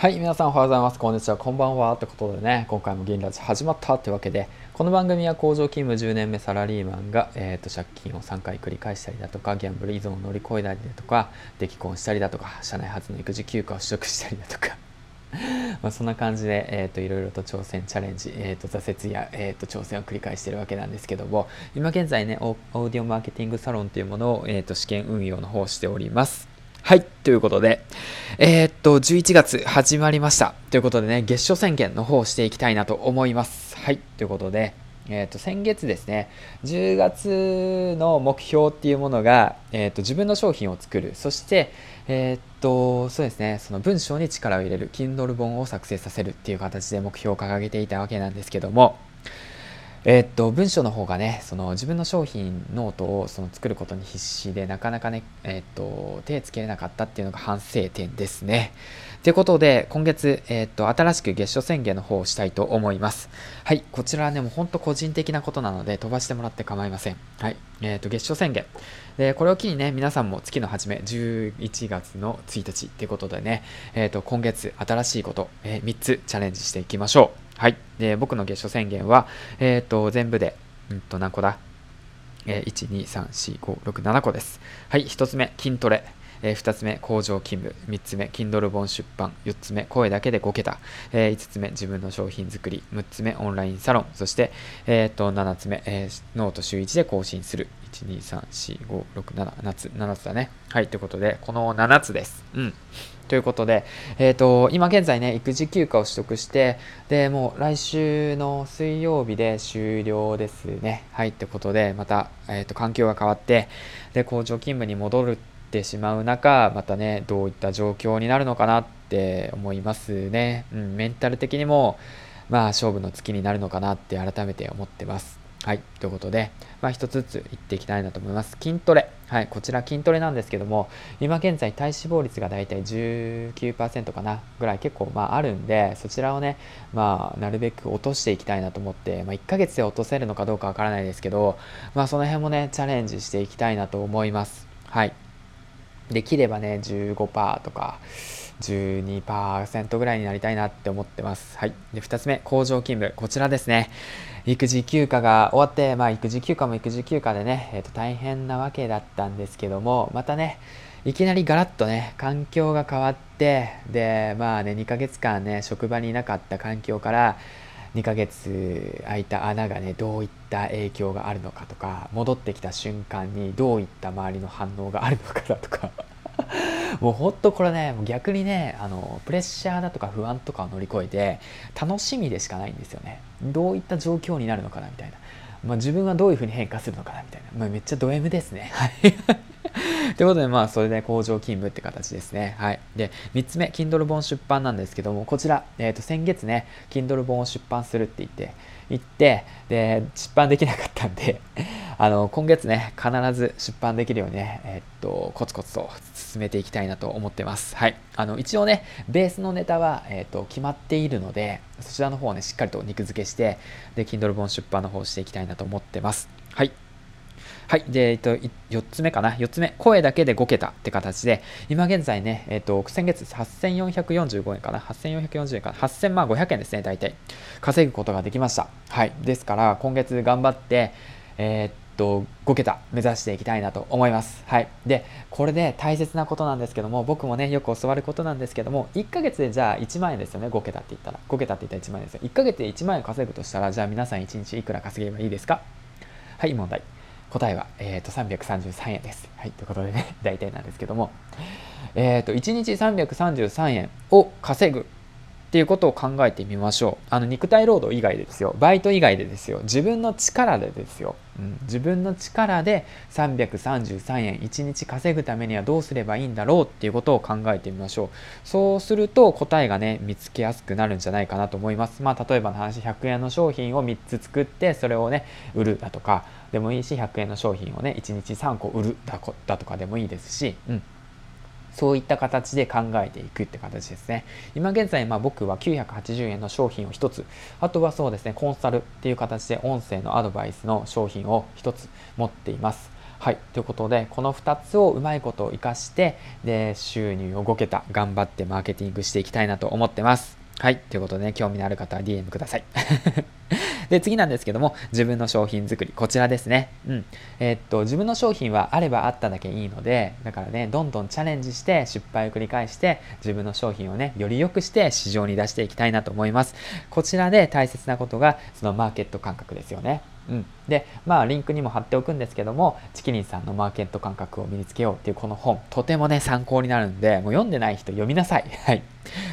はい、皆さんおはようございます。こんにちは、こんばんは。ってことでね、今回も銀ラジ始まったってわけで、この番組は工場勤務10年目サラリーマンが、えーと、借金を3回繰り返したりだとか、ギャンブル依存を乗り越えたりだとか、出来婚したりだとか、社内初の育児休暇を取得したりだとか、まあそんな感じで、えーと、いろいろと挑戦、チャレンジ、えーと、挫折や、えー、と挑戦を繰り返しているわけなんですけども、今現在ね、オーディオマーケティングサロンというものを、えー、と試験運用の方をしております。はい。ということで、えー、っと、11月始まりました。ということでね、月初宣言の方をしていきたいなと思います。はい。ということで、えー、っと、先月ですね、10月の目標っていうものが、えー、っと、自分の商品を作る。そして、えっと、そうですね、その文章に力を入れる、Kindle 本を作成させるっていう形で目標を掲げていたわけなんですけども、えー、っと文章の方がねその自分の商品ノートをその作ることに必死でなかなかね、えー、っと手つけれなかったっていうのが反省点ですね。ということで今月、えー、っと新しく月初宣言の方をしたいと思います。はい、こちらはねもうほんと個人的なことなので飛ばしてもらって構いません。はい、えっと月初宣言。でこれを機にね皆さんも月の初め11月の1日っていうことでね、えっと今月新しいこと、え3つチャレンジしていきましょう。はい。で、僕の月初宣言は、えっ、ー、と、全部で、うんと、何個だ？えー、1、2、3、4、5、6、7個です。はい。1つ目、筋トレ。えー、2つ目、工場勤務。3つ目、Kindle 本出版。4つ目、声だけで5桁。えー、5つ目、自分の商品作り。6つ目、オンラインサロン。そして、えー、と7つ目、えー、ノート週1で更新する。1、2、3、4、5、6、7、7つ、7つだね。はい。ということで、この7つです。うん。ということで、えっ、ー、と、今現在ね、育児休暇を取得して、で、もう来週の水曜日で終了ですね。はい、ってことで、また、えっ、ー、と、環境が変わって、で、工場勤務に戻るってしまう中、またね、どういった状況になるのかなって思いますね。うん、メンタル的にも、まあ、勝負の月になるのかなって改めて思ってます。はい。ということで、まあ、一つずつ言っていきたいなと思います。筋トレ。はい。こちら筋トレなんですけども、今現在体脂肪率がだいたい19%かなぐらい結構まああるんで、そちらをね、まあ、なるべく落としていきたいなと思って、まあ、1ヶ月で落とせるのかどうかわからないですけど、まあ、その辺もね、チャレンジしていきたいなと思います。はい。できればね、15%とか、12%ぐらいになりたいなって思ってます。はい。で、2つ目、工場勤務。こちらですね。育児休暇が終わって、まあ、育児休暇も育児休暇でね、えー、と大変なわけだったんですけども、またね、いきなりガラッとね、環境が変わって、で、まあね、2ヶ月間ね、職場にいなかった環境から、2ヶ月空いた穴がねどういった影響があるのかとか戻ってきた瞬間にどういった周りの反応があるのかだとか。もうほんとこれね逆にねあのプレッシャーだとか不安とかを乗り越えて楽しみでしかないんですよね。どういった状況になるのかなみたいな、まあ、自分はどういうふうに変化するのかなみたいな、まあ、めっちゃド M ですね。はい。ということで、まあ、それで工場勤務って形ですね。はい。で、3つ目、Kindle 本出版なんですけども、こちら、えっ、ー、と、先月ね、Kindle 本を出版するって言って、行って、で、出版できなかったんで、あの、今月ね、必ず出版できるようにね、えっと、コツコツと進めていきたいなと思ってます。はい。あの、一応ね、ベースのネタは、えっと、決まっているので、そちらの方をね、しっかりと肉付けして、で、Kindle 本出版の方をしていきたいなと思ってます。はい。はい。で、えっと、4つ目かな。4つ目。声だけで5桁って形で、今現在ね、えっと、先月8445円かな。8440円かな。8000万500円ですね、大体。稼ぐことができました。はい。ですから、今月頑張って、えー、っと、5桁目指していきたいなと思います。はい。で、これで大切なことなんですけども、僕もね、よく教わることなんですけども、1ヶ月でじゃあ1万円ですよね、5桁って言ったら。5桁って言ったら1万円ですよ。1ヶ月で1万円稼ぐとしたら、じゃあ皆さん1日いくら稼げばいいですか？はい、問題。答えは、えーと、333円です。はい、ということでね、大体なんですけども、えーと、1日333円を稼ぐっていうことを考えてみましょう。あの肉体労働以外でですよ。バイト以外でですよ。自分の力でですよ。うん、自分の力で333円1日稼ぐためにはどうすればいいんだろうっていうことを考えてみましょう。そうすると答えがね、見つけやすくなるんじゃないかなと思います。まあ、例えばの話、100円の商品を3つ作って、それをね、売るだとかでもいいし、100円の商品をね、1日3個売るだとかでもいいですし、うん。そういった形で考えていくって形ですね。今現在、まあ、僕は980円の商品を1つ、あとはそうですね、コンサルっていう形で音声のアドバイスの商品を1つ持っています。はいということでこの2つをうまいことを生かしてで収入を5桁頑張ってマーケティングしていきたいなと思ってます。はい。ということでね、興味のある方は DM ください。で、次なんですけども、自分の商品作り。こちらですね。うん。えー、っと、自分の商品はあればあっただけいいので、だからね、どんどんチャレンジして失敗を繰り返して、自分の商品をね、より良くして市場に出していきたいなと思います。こちらで大切なことが、そのマーケット感覚ですよね。うん、でまあリンクにも貼っておくんですけどもチキリンさんのマーケット感覚を身につけようっていうこの本とてもね参考になるんでもう読んでない人読みなさいはい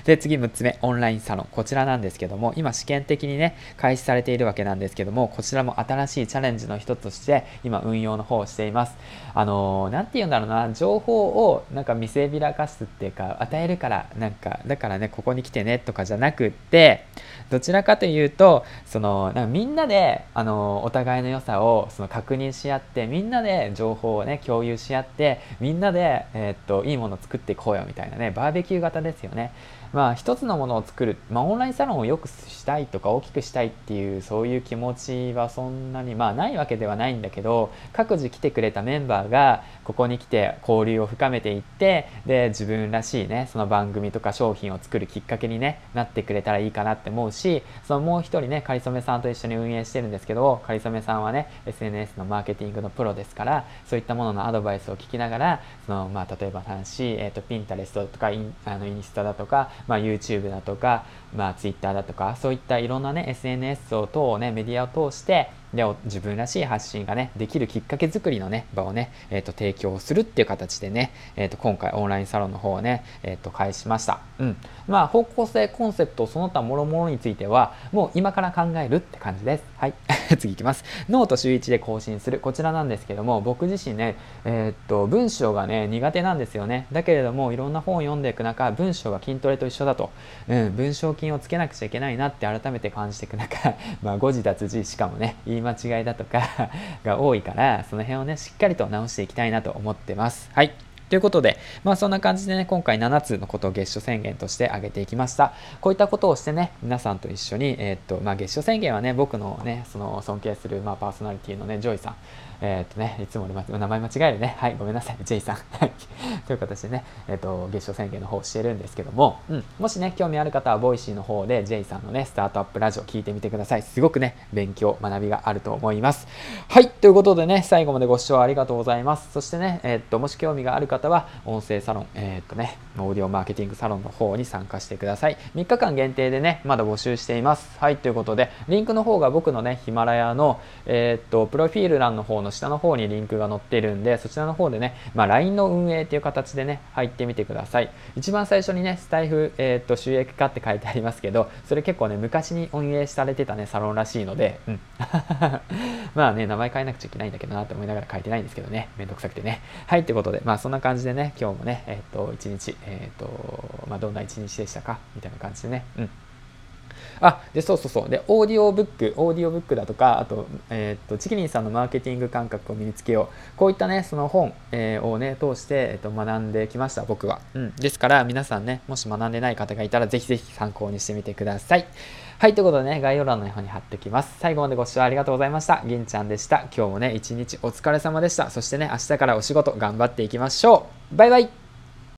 で次6つ目オンラインサロンこちらなんですけども今試験的にね開始されているわけなんですけどもこちらも新しいチャレンジの一つとして今運用の方をしていますあの何、ー、て言うんだろうな情報をなんか見せびらかすっていうか与えるからなんかだからねここに来てねとかじゃなくってどちらかというとそのなんかみんなであのお互いの良さをその確認し合ってみんなで情報をね共有し合ってみんなで、えー、っといいものを作っていこうよみたいなねバーベキュー型ですよね。まあ一つのものを作る、まあ、オンラインサロンを良くしたいとか大きくしたいっていうそういう気持ちはそんなにまあないわけではないんだけど各自来てくれたメンバーがここに来て交流を深めていってで自分らしいねその番組とか商品を作るきっかけに、ね、なってくれたらいいかなって思うしそのもう一人ねかりそめさんと一緒に運営してるんですけどかりそめさんはね SNS のマーケティングのプロですからそういったもののアドバイスを聞きながらその、まあ、例えば話、えーと、ピンタレストとかインあのインスタだとか、まあ、YouTube だとか、まあ、Twitter だとかそういったいろんなね SNS を等ねメディアを通してで自分らしい発信がねできるきっかけ作りのね場をね、えーと、提供するっていう形でね、えーと、今回オンラインサロンの方をね、えーと、開始しました、うん、まあ方向性コンセプトその他諸々についてはもう今から考えるって感じです。はい。次いきます。ノート週1で更新する。こちらなんですけども僕自身ねえっ、と文章がね苦手なんですよね。だけれどもいろんな本を読んでいく中文章が筋トレと一緒だと、うん、文章筋をつけなくちゃいけないなって改めて感じていく中 まあ誤字脱字しかもね言い間違いだとかが多いからその辺をねしっかりと直していきたいなと思ってます。はい。ということで、まあそんな感じでね、今回7つのことを月初宣言として挙げていきました。こういったことをしてね、皆さんと一緒に、えー、っと、まあ月初宣言はね、僕のね、その尊敬する、まあパーソナリティのね、ジョイさん、えー、っとね、いつも俺名前間違えるね。はい、ごめんなさい、ジェイさん。という形でね、えー、っと、月初宣言の方をしてるんですけども、うん、もしね、興味ある方は、 Voicy の方で、ジェイさんのね、スタートアップラジオ聞いてみてください。すごくね、勉強、学びがあると思います。はい、ということでね、最後までご視聴ありがとうございます。そしてね、え、っと、もし興味がある方方は、音声サロン、えー、っとね、オーディオマーケティングサロンの方に参加してください。3日間限定でね、まだ募集しています。はい、ということで、リンクの方が僕のね、ヒマラヤの、えっと、プロフィール欄の方の下の方にリンクが載ってるんで、そちらの方でね、まあ、LINE の運営っていう形でね、入ってみてください。一番最初にね、スタイフ、えー、っと、収益化って書いてありますけど、それ結構ね、昔に運営されてたね、サロンらしいので、うん。まあね、名前変えなくちゃいけないんだけどなと思いながら書いてないんですけどね、めんどくさくてね。はい、ということで、まあそんな感じ感じでね、今日もね、えー、っと、一日、えー、っと、まあどんな一日でしたか？みたいな感じでね、うん。あ、で、そうそうそう。で、オーディオブック、オーディオブックだとか、あと、えっ、と、ちきりんさんのマーケティング感覚を身につけよう。こういったね、その本、えー、をね、通して、えっ、と、学んできました、僕は。うん。ですから、皆さんね、もし学んでない方がいたら、ぜひぜひ参考にしてみてください。はい、ということでね、概要欄の方に貼っておきます。最後までご視聴ありがとうございました。銀ちゃんでした。今日もね、一日お疲れ様でした。そしてね、明日からお仕事頑張っていきましょう。バイバイ